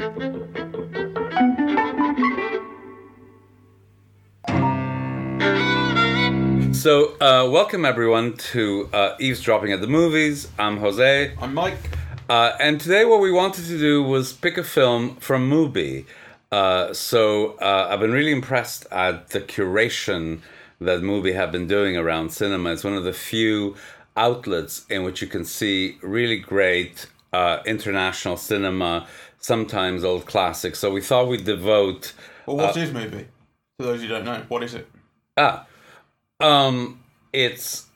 So, uh, welcome everyone to uh, Eavesdropping at the Movies. I'm Jose. I'm Mike. Uh, and today, what we wanted to do was pick a film from Mubi. Uh, so, uh, I've been really impressed at the curation that Mubi have been doing around cinema. It's one of the few outlets in which you can see really great uh, international cinema, sometimes old classics. So, we thought we'd devote. Well, what is Mubi? For those who don't know, what is it? Ah, um, it's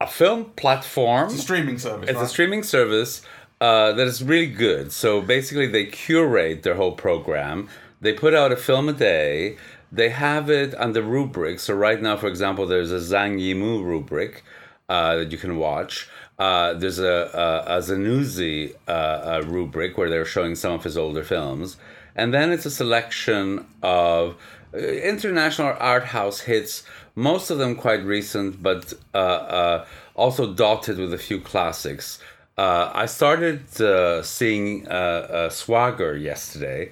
a film platform. It's a streaming service. It's right? a streaming service uh, that is really good. So basically, they curate their whole program. They put out a film a day. They have it under rubrics. So right now, for example, there's a Zhang Yimou rubric uh, that you can watch. Uh, there's a, a, a uh, a rubric where they're showing some of his older films. And then it's a selection of uh, international art house hits, most of them quite recent, but uh, uh, also dotted with a few classics. Uh, I started seeing Swagger yesterday,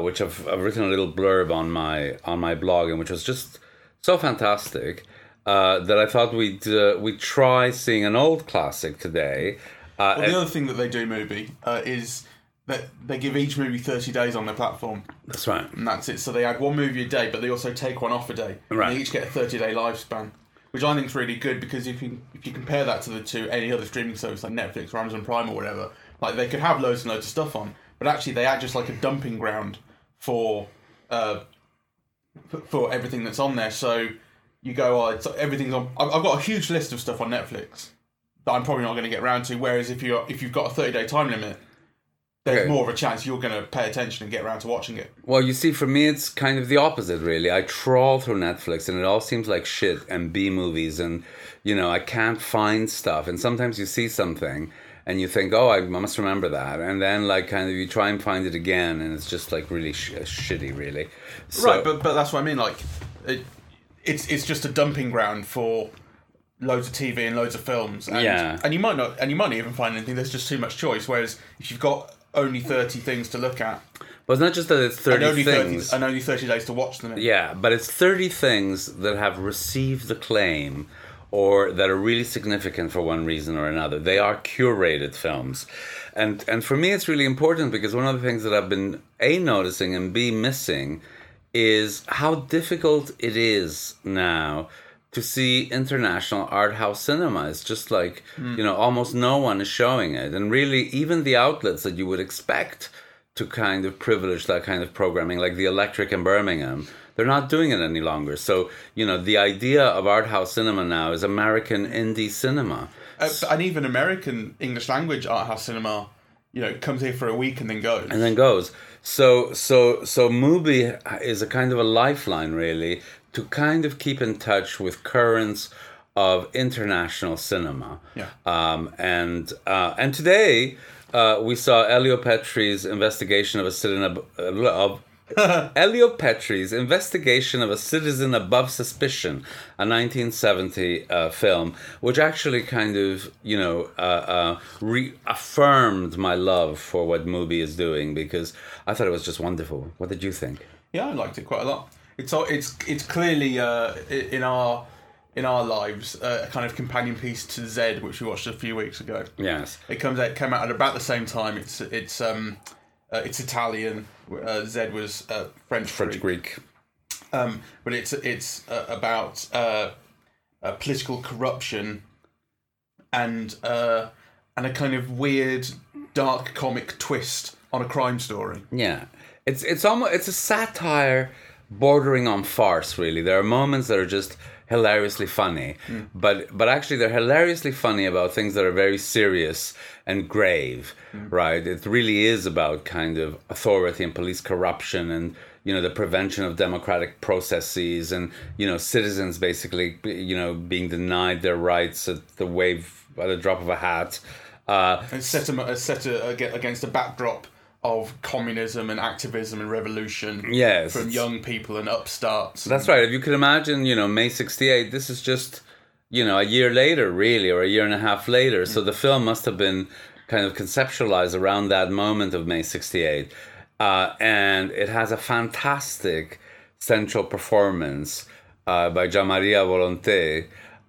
which I've, I've written a little blurb on my on my blog, and which was just so fantastic uh, that I thought we'd uh, we'd try seeing an old classic today. Uh, Well, the other thing that they do, Mubi, uh, is that they give each movie 30 days on their platform, that's right. and that's it. So they add one movie a day, but they also take one off a day. And Right. They each get a 30 day lifespan, which I think is really good because if you if you compare that to the two any other streaming service like Netflix or Amazon Prime or whatever, like they could have loads and loads of stuff on, but actually they act just like a dumping ground for uh for- for everything that's on there. So you go, oh, it's, everything's on. I've I've got a huge list of stuff on Netflix that I'm probably not going to get around to. Whereas if you if you've got a 30 day time limit, there's Okay. more of a chance you're going to pay attention and get around to watching it. Well, you see, for me, it's kind of the opposite, really. I trawl through Netflix and it all seems like shit and B movies, and, you know, I can't find stuff. And sometimes you see something and you think, oh, I must remember that. And then, like, kind of you try and find it again, and it's just, like, really sh- shitty, really. So, right, but but that's what I mean. Like, it, it's it's just a dumping ground for loads of TV and loads of films. And, Yeah. and you might not, and you might not even find anything. There's just too much choice. Whereas if you've got only thirty things to look at but it's not just that it's 30 and only things. thirty and only thirty days to watch them. In. Yeah, but it's 30 things that have received acclaim or that are really significant for one reason or another. They are curated films. And and for me it's really important because one of the things that I've been A noticing and B missing is how difficult it is now to see international art house cinema. It's just like, you know, almost no one is showing it. And really even the outlets that you would expect to kind of privilege that kind of programming, like the Electric in Birmingham. They're not doing it any longer. So, you know, the idea of art house cinema now is American indie cinema. Uh, and even American English language art house cinema, you know, comes here for a week and then goes. and then goes. So so so Mubi is a kind of a lifeline really to kind of keep in touch with currents of international cinema. Yeah. Um, and uh, and today uh, we saw Elio Petri's investigation of a ab- uh, of Elio Petri's investigation of a citizen above suspicion, a 1970 uh, film, which actually kind of you know uh, uh, reaffirmed my love for what Mubi is doing because I thought it was just wonderful. What did you think? Yeah, I liked it quite a lot. It's it's it's clearly uh, in our in our lives uh, a kind of companion piece to Zed, which we watched a few weeks ago. Yes. It comes out came out at about the same time. It's it's um uh, it's Italian. Uh, Zed was uh, French. French Greek. Um, but it's it's uh, about uh, uh, political corruption and uh, and a kind of weird dark comic twist on a crime story. Yeah, it's it's almost it's a satire bordering on farce. Really, there are moments that are just hilariously funny, hmm. but but actually they're hilariously funny about things that are very serious and grave. Hmm. Right? It really is about kind of authority and police corruption and you know the prevention of democratic processes and you know citizens basically you know being denied their rights at the wave at the drop of a hat. Uh, It's set, a, uh, set a, against a backdrop of communism and activism and revolution Yes, from young people and upstarts. That's right. If you could imagine, you know, May 68, this is just, you know, a year later, really, or a year and a half later. So the film must have been kind of conceptualized around that moment of May 68. uh, and it has a fantastic central performance uh, by Gianmaria Volonté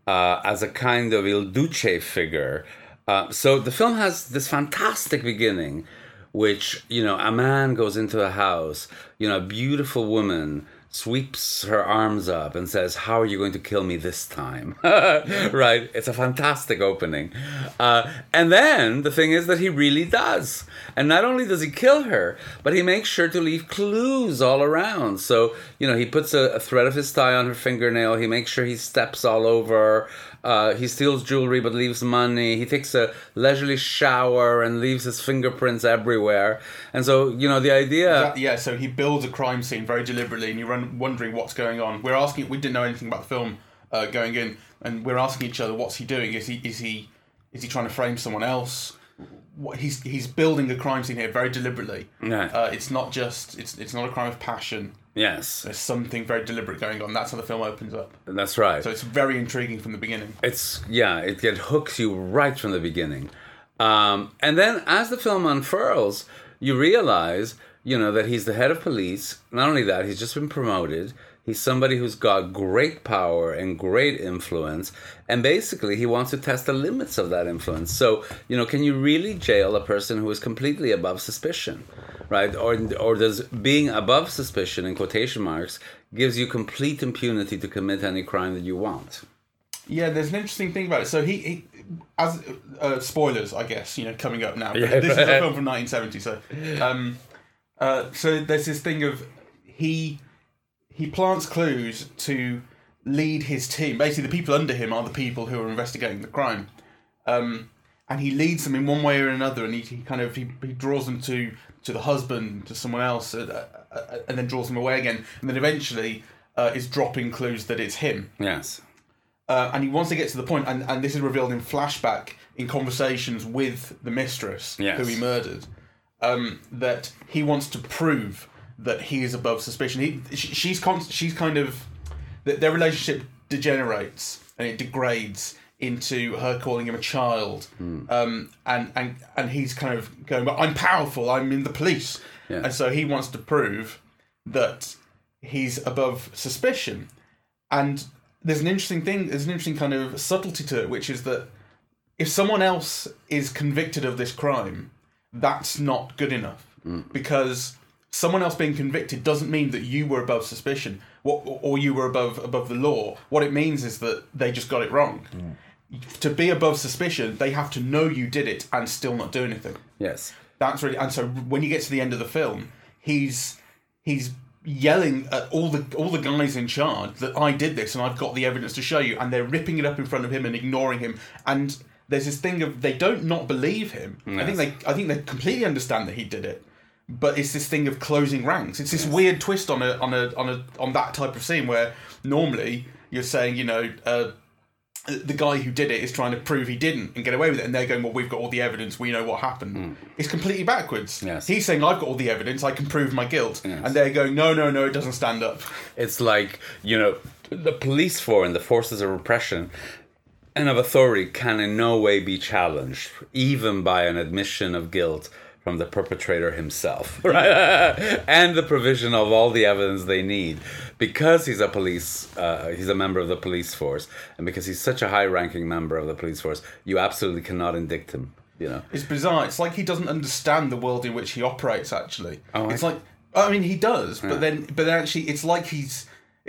uh, as a kind of Il Duce figure. Uh, so the film has this fantastic beginning, which you know a man goes into a house, you know, a beautiful woman sweeps her arms up and says, How are you going to kill me this time? right? It's a fantastic opening. Uh, and then the thing is that he really does. And not only does he kill her, but he makes sure to leave clues all around. So, you know, he puts a, a thread of his tie on her fingernail, he makes sure he steps all over. Uh, he steals jewelry but leaves money. He takes a leisurely shower and leaves his fingerprints everywhere. And so, you know, the idea. yeah, so he builds a crime scene very deliberately, and you run wondering what's going on. We're asking, we didn't know anything about the film uh, going in, and we're asking each other, what's he doing? Is he is he is he trying to frame someone else? What, he's he's building a crime scene here very deliberately. Yeah. Uh, it's not just it's it's not a crime of passion. Yes, There's something very deliberate going on. That's how the film opens up. that's right. So it's very intriguing from the beginning. It's yeah, it, it hooks you right from the beginning, um, and then as the film unfurls, you realize you know that he's the head of police. Not only that, he's just been promoted. He's somebody who's got great power and great influence, and basically he wants to test the limits of that influence. So you know, can you really jail a person who is completely above suspicion, right? Or or does being above suspicion in quotation marks gives you complete impunity to commit any crime that you want? Yeah, there's an interesting thing about it. So he, he as uh, spoilers, I guess you know, coming up now. Yeah. this is a film from 1970, so um, uh, so there's this thing of he he plants clues to lead his team. Basically, the people under him are the people who are investigating the crime, um, and he leads them in one way or another. And he, he kind of he, he draws them to to the husband, to someone else, uh, uh, uh, and then draws them away again. And then eventually uh, is dropping clues that it's him Yes. uh, and he wants to get to the point, and, and this is revealed in flashback in conversations with the mistress Yes. who he murdered, um, that he wants to prove that he is above suspicion. He, she, she's con- she's kind of that their relationship degenerates and it degrades into her calling him a child, um, and and and he's kind of going, "But I'm powerful. I'm in the police," Yeah. and so he wants to prove that he's above suspicion. And there's an interesting thing, there's an interesting kind of subtlety to it, which is that if someone else is convicted of this crime, that's not good enough. Because someone else being convicted doesn't mean that you were above suspicion what, or you were above above the law. What it means is that they just got it wrong. To be above suspicion, they have to know you did it and still not do anything. Yes. That's really and so when you get to the end of the film, he's he's yelling at all the all the guys in charge that I did this and I've got the evidence to show you, and they're ripping it up in front of him and ignoring him. And there's this thing of they don't not believe him. I think they I think they completely understand that he did it. But it's this thing of closing ranks. It's this weird twist on a on a on a on that type of scene where normally you're saying, you know, uh, the guy who did it is trying to prove he didn't and get away with it, and they're going, "Well, we've got all the evidence. We know what happened." It's completely backwards. Yes. He's saying, "I've got all the evidence. I can prove my guilt," and they're going, "No, no, no. It doesn't stand up." It's like, you know, the police force and the forces of repression and of authority can in no way be challenged, even by an admission of guilt from the perpetrator himself, right? and the provision of all the evidence they need. Because he's a police, uh, he's a member of the police force, and because he's such a high ranking member of the police force, you absolutely cannot indict him, you know? It's bizarre. It's like he doesn't understand the world in which he operates. Actually, Oh, it's I- like I mean, he does, but then but then actually, it's like he's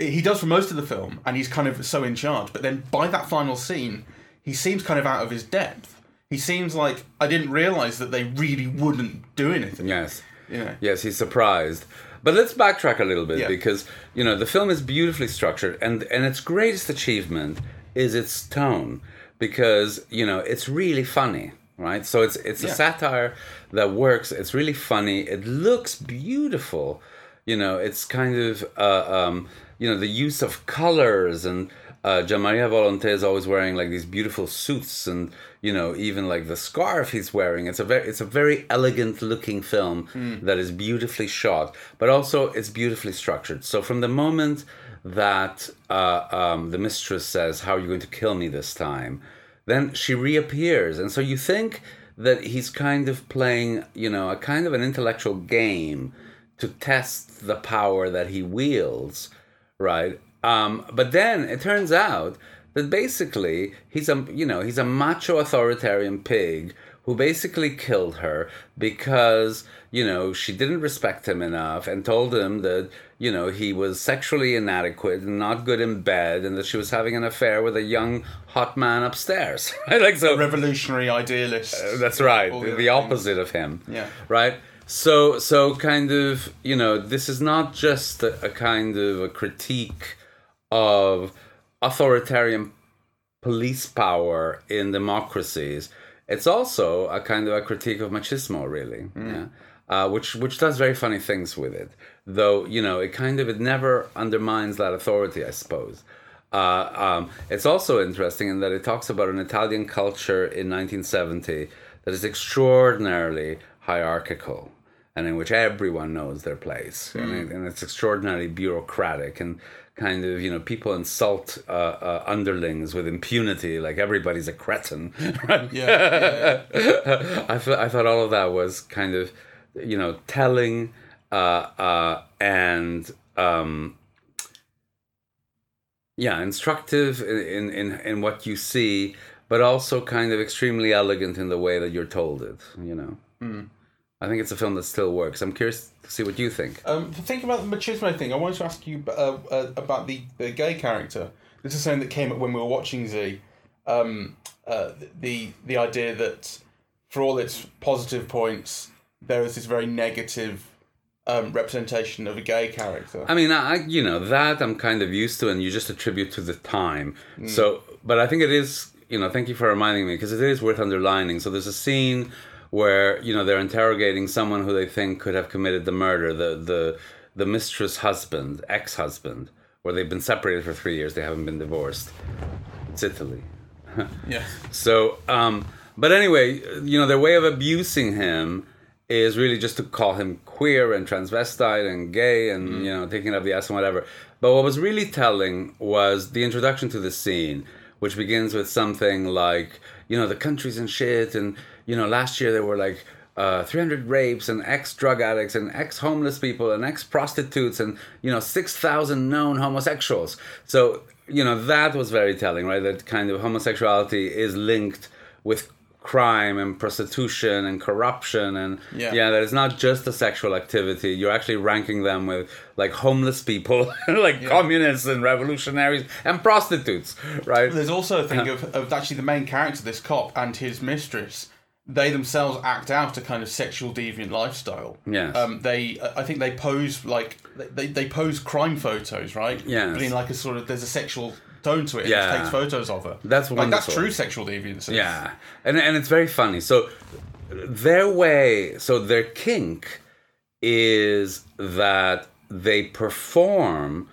he does for most of the film, and he's kind of so in charge. But then by that final scene, he seems kind of out of his depth. He seems like I didn't realize that they really wouldn't do anything. Yes. Yeah. Yes, he's surprised. But let's backtrack a little bit Yeah. because you know the film is beautifully structured, and and its greatest achievement is its tone because you know it's really funny, right? So it's it's a satire that works. It's really funny. It looks beautiful. You know, it's kind of uh, um, you know the use of colors and uh, Gianmaria Volonté is always wearing like these beautiful suits and you know even like the scarf he's wearing. It's a very it's a very elegant looking film that is beautifully shot, but also it's beautifully structured. So from the moment that uh, um, the mistress says, "How are you going to kill me this time?" then she reappears, and so you think that he's kind of playing, you know, a kind of an intellectual game to test the power that he wields, right? Um, but then it turns out that basically he's a you know he's a macho authoritarian pig who basically killed her because you know she didn't respect him enough and told him that you know he was sexually inadequate and not good in bed and that she was having an affair with a young hot man upstairs like so Revolutionary idealist. that's right the the opposite of him Yeah. right so so kind of you know this is not just a, a kind of a critique of authoritarian police power in democracies. It's also a kind of a critique of machismo really yeah uh, which which does very funny things with it. Though you know it kind of it never undermines that authority i suppose. Uh, um, it's also interesting in that it talks about an Italian culture in 1970 that is extraordinarily hierarchical and in which everyone knows their place. And, it, and it's extraordinarily bureaucratic and kind of you know people insult uh, uh, underlings with impunity like everybody's a cretin right? Yeah, yeah, I, th- I thought all of that was kind of you know telling uh, uh, and um, yeah instructive in, in in what you see but also kind of extremely elegant in the way that you're told it you know i think it's a film that still works i'm curious to see what you think Um, thinking about the machismo thing, I wanted to ask you uh, uh, about the, the gay character. This is something that came up when we were watching Z. Um, uh, the the idea that for all its positive points, there is this very negative um, representation of a gay character. I mean, I you know that I'm kind of used to, and you just attribute to the time. So, but I think it is you know. Thank you for reminding me because it is worth underlining. So there's a scene where you know they're interrogating someone who they think could have committed the murder, the the the mistress husband, ex husband, where they've been separated for three years. They haven't been divorced. It's Italy. yeah, So, um, but anyway, you know, their way of abusing him is really just to call him queer and transvestite and gay and, you know, taking up the ass and whatever. But what was really telling was the introduction to the scene, which begins with something like, you know, the country's in shit and, you know, last year there were like, uh, 300 rapes and ex drug addicts and ex homeless people and ex prostitutes and you know 6,000 known homosexuals. So you know that was very telling, right? That kind of homosexuality is linked with crime and prostitution and corruption and Yeah. yeah that it's not just a sexual activity you're actually ranking them with like homeless people like communists and revolutionaries and prostitutes right There's also a thing of, of actually the main character, this cop, and his mistress. They themselves act out a kind of sexual deviant lifestyle. Yes. Um, they, I think they pose like they, they pose crime photos, right? Yes. But in like a sort of there's a sexual tone to it. Yeah. And takes photos of her. That's like that's true sexual deviance. Yeah, and and it's very funny. So their way, so their kink is that they perform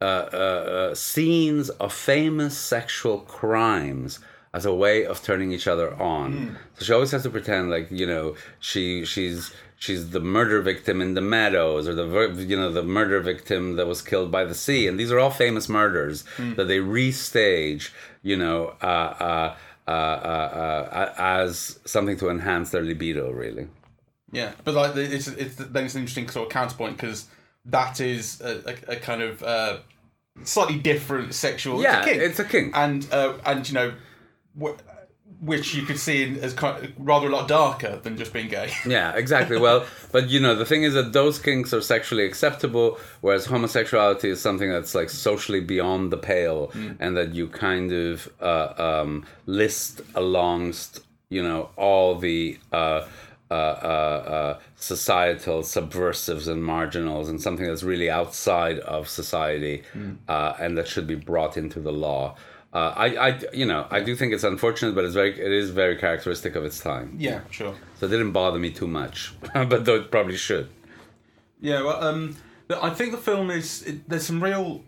uh, uh, uh, scenes of famous sexual crimes as a way of turning each other on. So she always has to pretend like you know she she's she's the murder victim in the meadows or the you know the murder victim that was killed by the sea and these are all famous murders that they restage you know uh, uh, uh, uh, uh, as something to enhance their libido really Yeah, but like it's it's then it's an interesting sort of counterpoint because that is a, a, a kind of uh, slightly different sexual. yeah it's a kink. it's a kink and uh, and you know, which you could see as kind of, rather a lot darker than just being gay. Yeah, exactly. Well, but you know, the thing is that those kinks are sexually acceptable, whereas homosexuality is something that's like socially beyond the pale, and that you kind of uh, um, list alongst, you know, all the uh, uh, uh, uh, societal subversives and marginals, and something that's really outside of society, uh, and that should be brought into the law. Uh, I, I, you know, I do think it's unfortunate, but it's very, it is very characteristic of its time. yeah, sure. So it didn't bother me too much, but though it probably should. Yeah, well, um, I think the film is it, there's some real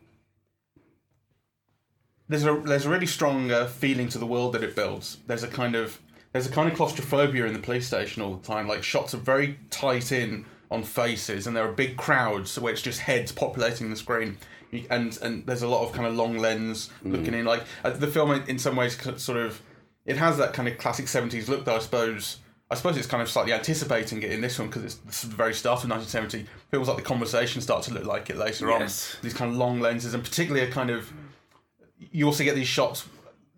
there's a there's a really strong uh, feeling to the world that it builds. There's a kind of there's a kind of claustrophobia in the police station all the time. Like shots are very tight in on faces, and there are big crowds where it's just heads populating the screen. You- And and there's a lot of kind of long lens looking in. Like uh, the film, in- some ways, sort of it has that kind of classic '70s look that I suppose I suppose it's kind of slightly anticipating it in this one because it's the very start of 1970. Feels like the conversation starts to look like it later Yes. on. These kind of long lenses, and particularly a kind of. You also get these shots,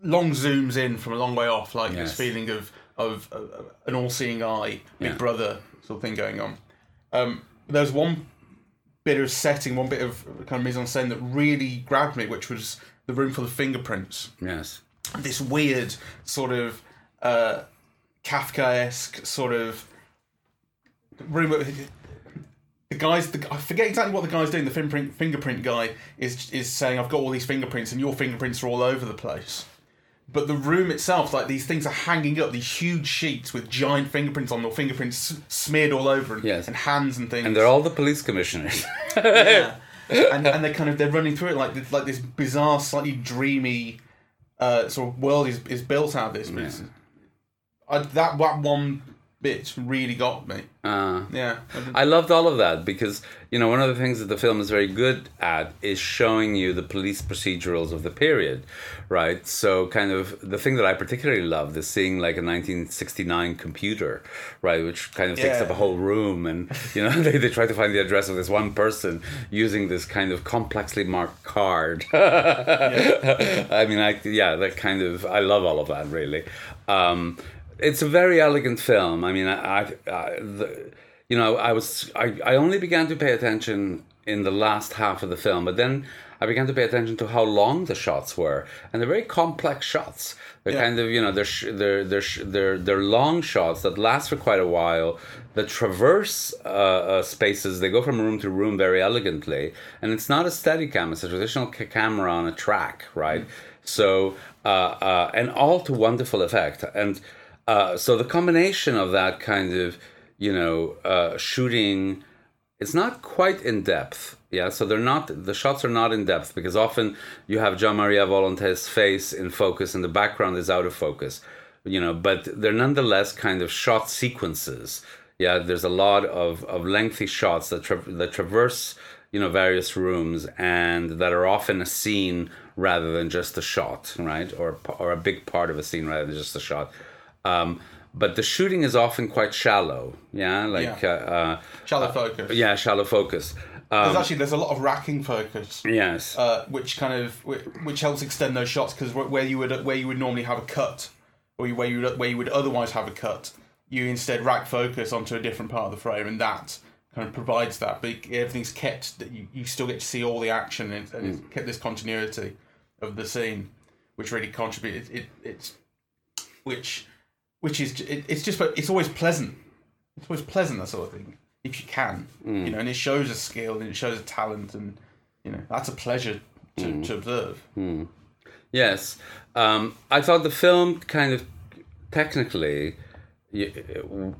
long zooms in from a long way off, like Yes. this feeling of of uh, an all-seeing eye, Big Yeah. Brother sort of thing going on. Um, there's one bit of setting, one bit of kind of mise en scène that really grabbed me, which was the room full of fingerprints Yes. this weird sort of uh, Kafkaesque sort of room. The guys, the, I forget exactly what the guy's doing. The fingerprint, fingerprint guy is is saying, "I've got all these fingerprints, and your fingerprints are all over the place." But the room itself, like these things are hanging up, these huge sheets with giant fingerprints on them, or fingerprints smeared all over, and, Yes. and hands and things. And they're all the police commissioners. yeah. and and they kind of they're running through it like this, like this bizarre, slightly dreamy uh, sort of world is, is built out of this. It's- I, that that one bit really got me. uh, Yeah, I loved all of that because you know one of the things that the film is very good at is showing you the police procedurals of the period, right? So kind of the thing that I particularly loved is seeing like a 1969 computer, right, which kind of takes Yeah. up a whole room, and you know they, they try to find the address of this one person using this kind of complexly marked card. I mean, I yeah, that kind of I love all of that really. Um, it's a very elegant film. I mean, I, I, I the, you know, I was I, I only began to pay attention in the last half of the film, but then I began to pay attention to how long the shots were, and they're very complex shots. They're Yeah. kind of you know they're sh- they're they're sh- they're they're long shots that last for quite a while that traverse uh, uh, spaces. They go from room to room very elegantly, and it's not a steady cam; it's a traditional ca- camera on a track, right? So uh, uh, and all to wonderful effect, and uh, so the combination of that kind of you know uh, shooting it's not quite in depth. Yeah, so they're not the shots are not in depth because often you have Gian Maria Volonté's face in focus and the background is out of focus. You know, but they're nonetheless kind of shot sequences. Yeah, there's a lot of, of lengthy shots that tra- that traverse you know various rooms and that are often a scene rather than just a shot, right? Or or a big part of a scene rather than just a shot. Um, but the shooting is often quite shallow. Yeah, like Yeah. Uh, uh, shallow focus. yeah, shallow focus. There's Um, actually there's a lot of racking focus. yes. Uh, which kind of which helps extend those shots because where you would where you would normally have a cut, or where you would, where you would otherwise have a cut, you instead rack focus onto a different part of the frame, and that kind of provides that. But everything's kept that you, you still get to see all the action, and, and it's kept this continuity of the scene, which really contributes. It, it, it's which which is it, it's just it's always pleasant. It's always pleasant that sort of thing if you can, you mm. know, and it shows a skill and it shows a talent, and you know that's a pleasure to, mm. to observe. Mm. Yes, um, I thought the film kind of technically y- uh,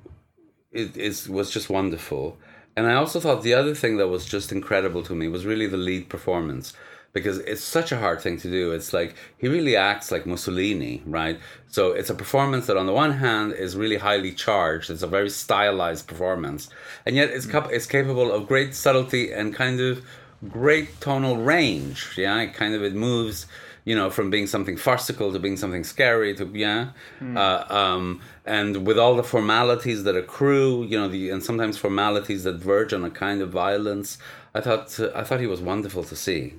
it is was just wonderful, and I also thought the other thing that was just incredible to me was really the lead performance because it's such a hard thing to do. It's like he really acts like Mussolini, right? So it's a performance that on the one hand is really highly charged. It's a very stylized performance, and yet it's cap- it's capable of great subtlety and kind of great tonal range. Yeah, it kind of it moves, you know, from being something farcical to being something scary to yeah, uh, um, and with all the formalities that accrue, you know, the and sometimes formalities that verge on a kind of violence. I thought uh, I thought he was wonderful to see.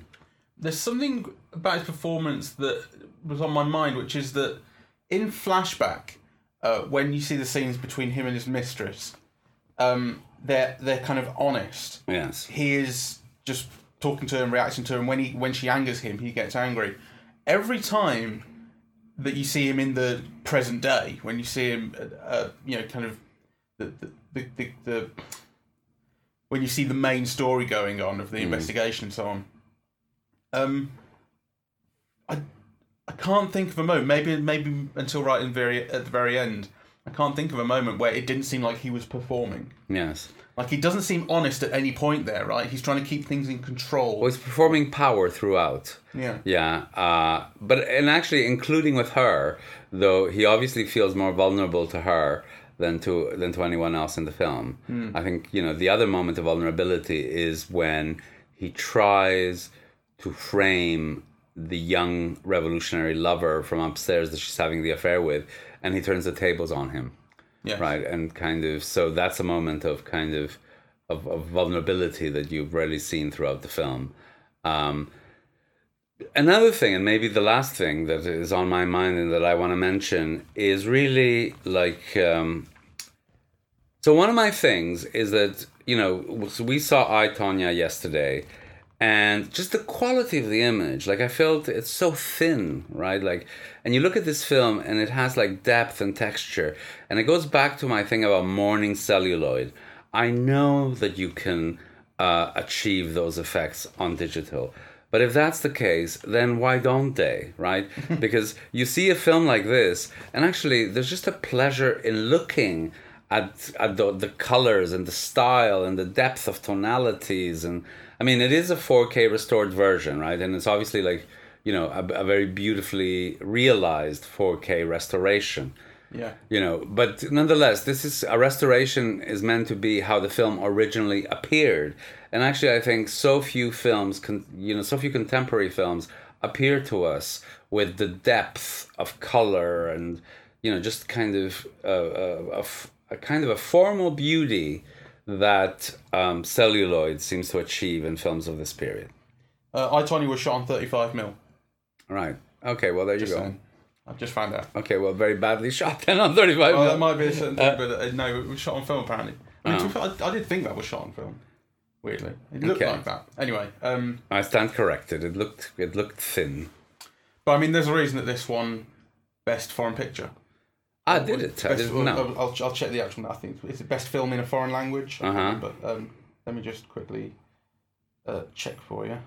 There's something about his performance that was on my mind, which is that in flashback, uh, when you see the scenes between him and his mistress, um, they're they're kind of honest. Yes. he is just talking to her and reacting to her and when he when she angers him he gets angry every time that you see him in the present day when you see him uh, uh, you know kind of the the, the, the, the when you see the main story going on of the investigation and so on um i i can't think of a moment maybe maybe until right in very at the very end i can't think of a moment where it didn't seem like he was performing Yes. like he doesn't seem honest at any point there, right? He's trying to keep things in control. Well, he's performing power throughout. yeah. Yeah, uh, but and actually, including with her, though he obviously feels more vulnerable to her than to than to anyone else in the film. I think you know the other moment of vulnerability is when he tries to frame the young revolutionary lover from upstairs that she's having the affair with, and he turns the tables on him. Yes. right? And kind of so that's a moment of kind of of, of vulnerability that you've really seen throughout the film. Um, another thing, and maybe the last thing that is on my mind and that I want to mention is really like. Um, so one of my things is that you know so we saw I Tonya yesterday, and just the quality of the image. Like I felt it's so thin, right? Like, and you look at this film and it has like depth and texture, and it goes back to my thing about mourning celluloid. I know that you can uh, achieve those effects on digital. But if that's the case, then why don't they, right? because you see a film like this, and actually, there's just a pleasure in looking at, at the, the colors and the style and the depth of tonalities. And I mean, it is a 4K restored version, right? And it's obviously like, you know, a, a very beautifully realized 4K restoration Yeah. you know but nonetheless this is a restoration is meant to be how the film originally appeared and actually i think so few films con- you know so few contemporary films appear to us with the depth of color and you know just kind of uh, uh, a, f- a kind of a formal beauty that um, celluloid seems to achieve in films of this period Uh, I Tonya was shot on 35 mil. right okay well there you go saying. I've just found out. okay well very badly shot then on 35 Well, mil. that might be a certain thing, but uh, no, it was shot on film apparently. I, mean, Oh. I, I did think that was shot on film. Weirdly, it looked Okay. like that. Anyway, um, i stand corrected it looked it looked thin but I mean, there's a reason that this won best foreign picture. I did it. I Best, didn't know. I'll, I'll, I'll check the actual. I think it's the best film in a foreign language. Uh-huh. But um, let me just quickly uh, check for you.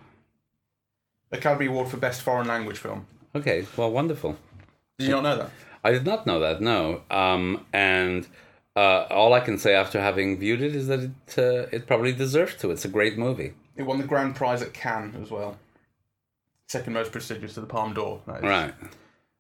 Academy Award for best foreign language film. Okay, well, wonderful. Did you not know that? I did not know that. No, um, and uh, all I can say after having viewed it is that it uh, it probably deserves to. It's a great movie. It won the grand prize at Cannes as well. Second most prestigious to the Palme d'Or. Right.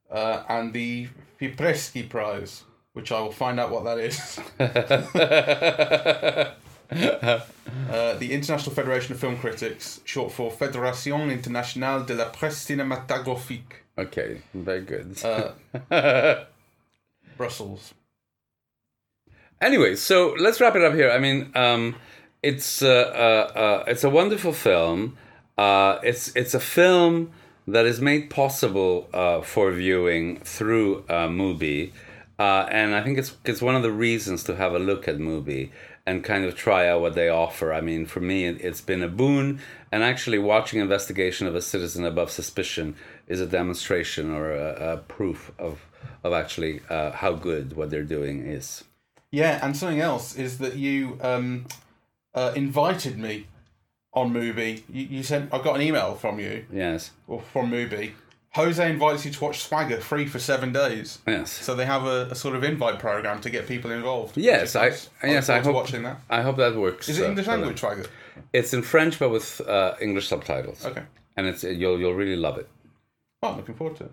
Uh, and the FIPRESCI Prize, which I will find out what that is. Uh, the International Federation of Film Critics, short for Fédération Internationale de la Presse Cinématographique, okay, very good. uh, Brussels. anyway, so let's wrap it up here. I mean, um, it's uh, uh, uh, it's a wonderful film. Uh, it's it's a film that is made possible uh, for viewing through uh, Mubi, uh, and I think it's it's one of the reasons to have a look at Mubi and kind of try out what they offer. I mean, for me, it, it's been a boon, and actually watching Investigation of a Citizen Above Suspicion is a demonstration or a, a proof of of actually uh, how good what they're doing is. Yeah, and something else is that you um, uh, invited me on Mubi. You, you sent. I got an email from you Yes. or from Mubi. Jose invites you to watch Swagger free for seven days. Yes. So they have a, a sort of invite program to get people involved. Yes, I- is yes, I hope- watching that. I hope that works. Is it uh, English language Swagger? It's in French, but with uh, English subtitles. Okay. And it's you'll you'll really love it. Well, I'm looking forward to it.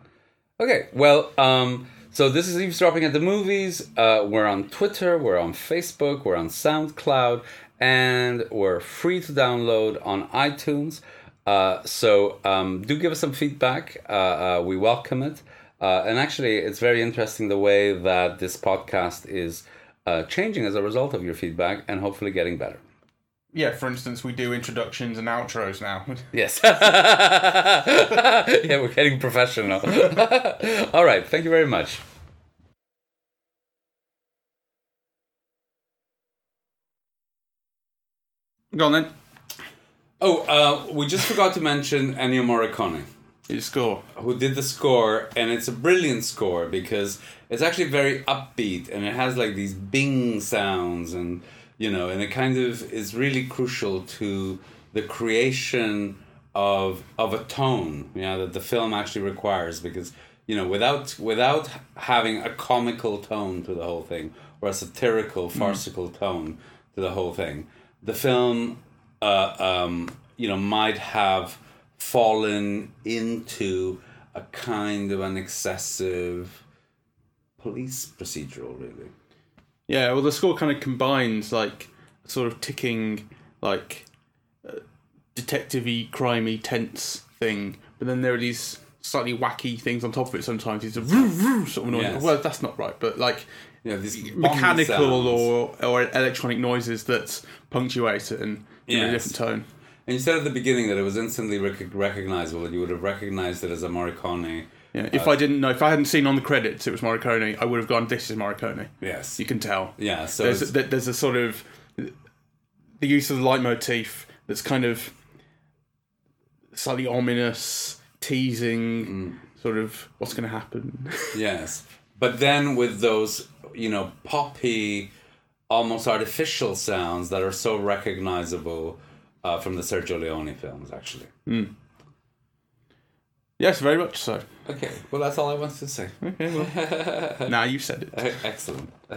Okay. Well, um, so this is eavesdropping at the movies. Uh, we're on Twitter. We're on Facebook. We're on SoundCloud, and we're free to download on iTunes. Uh, so um, do give us some feedback. Uh, uh, we welcome it. Uh, and actually, it's very interesting the way that this podcast is uh, changing as a result of your feedback, and hopefully getting better. Yeah, for instance, we do introductions and outros now. Yes. yeah, we're getting professional. All right. Thank you very much. Go on then. Oh, uh, we just forgot to mention Ennio Morricone, You score. who did the score, and it's a brilliant score because it's actually very upbeat and it has like these bing sounds, and you know, and it kind of is really crucial to the creation of of a tone, you know, that the film actually requires because you know, without without having a comical tone to the whole thing or a satirical, farcical tone to the whole thing, the film, uh, um, you know, might have fallen into a kind of an excessive police procedural, really. Yeah, well, the score kind of combines like sort of ticking, like uh, detective-y, crimey, tense thing, but then there are these slightly wacky things on top of it. Sometimes it's a sort of noise. Yes. Well, that's not right, but like Yeah, these mechanical or or electronic noises that punctuate it and give it a different tone. And you said at the beginning that it was instantly rec- recognizable, and you would have recognized it as a Morricone. Yeah, if I didn't know, if I hadn't seen on the credits it was Morricone, I would have gone, "This is Morricone." Yes. You can tell. Yeah. So There's a, there's a sort of the use of the leitmotif that's kind of slightly ominous, teasing, Mm. sort of what's going to happen. Yes. But then with those, you know, poppy, almost artificial sounds that are so recognizable uh, from the Sergio Leone films, actually. yes, very much so. Okay, well, that's all I wanted to say. Okay, well, now you said it. Excellent.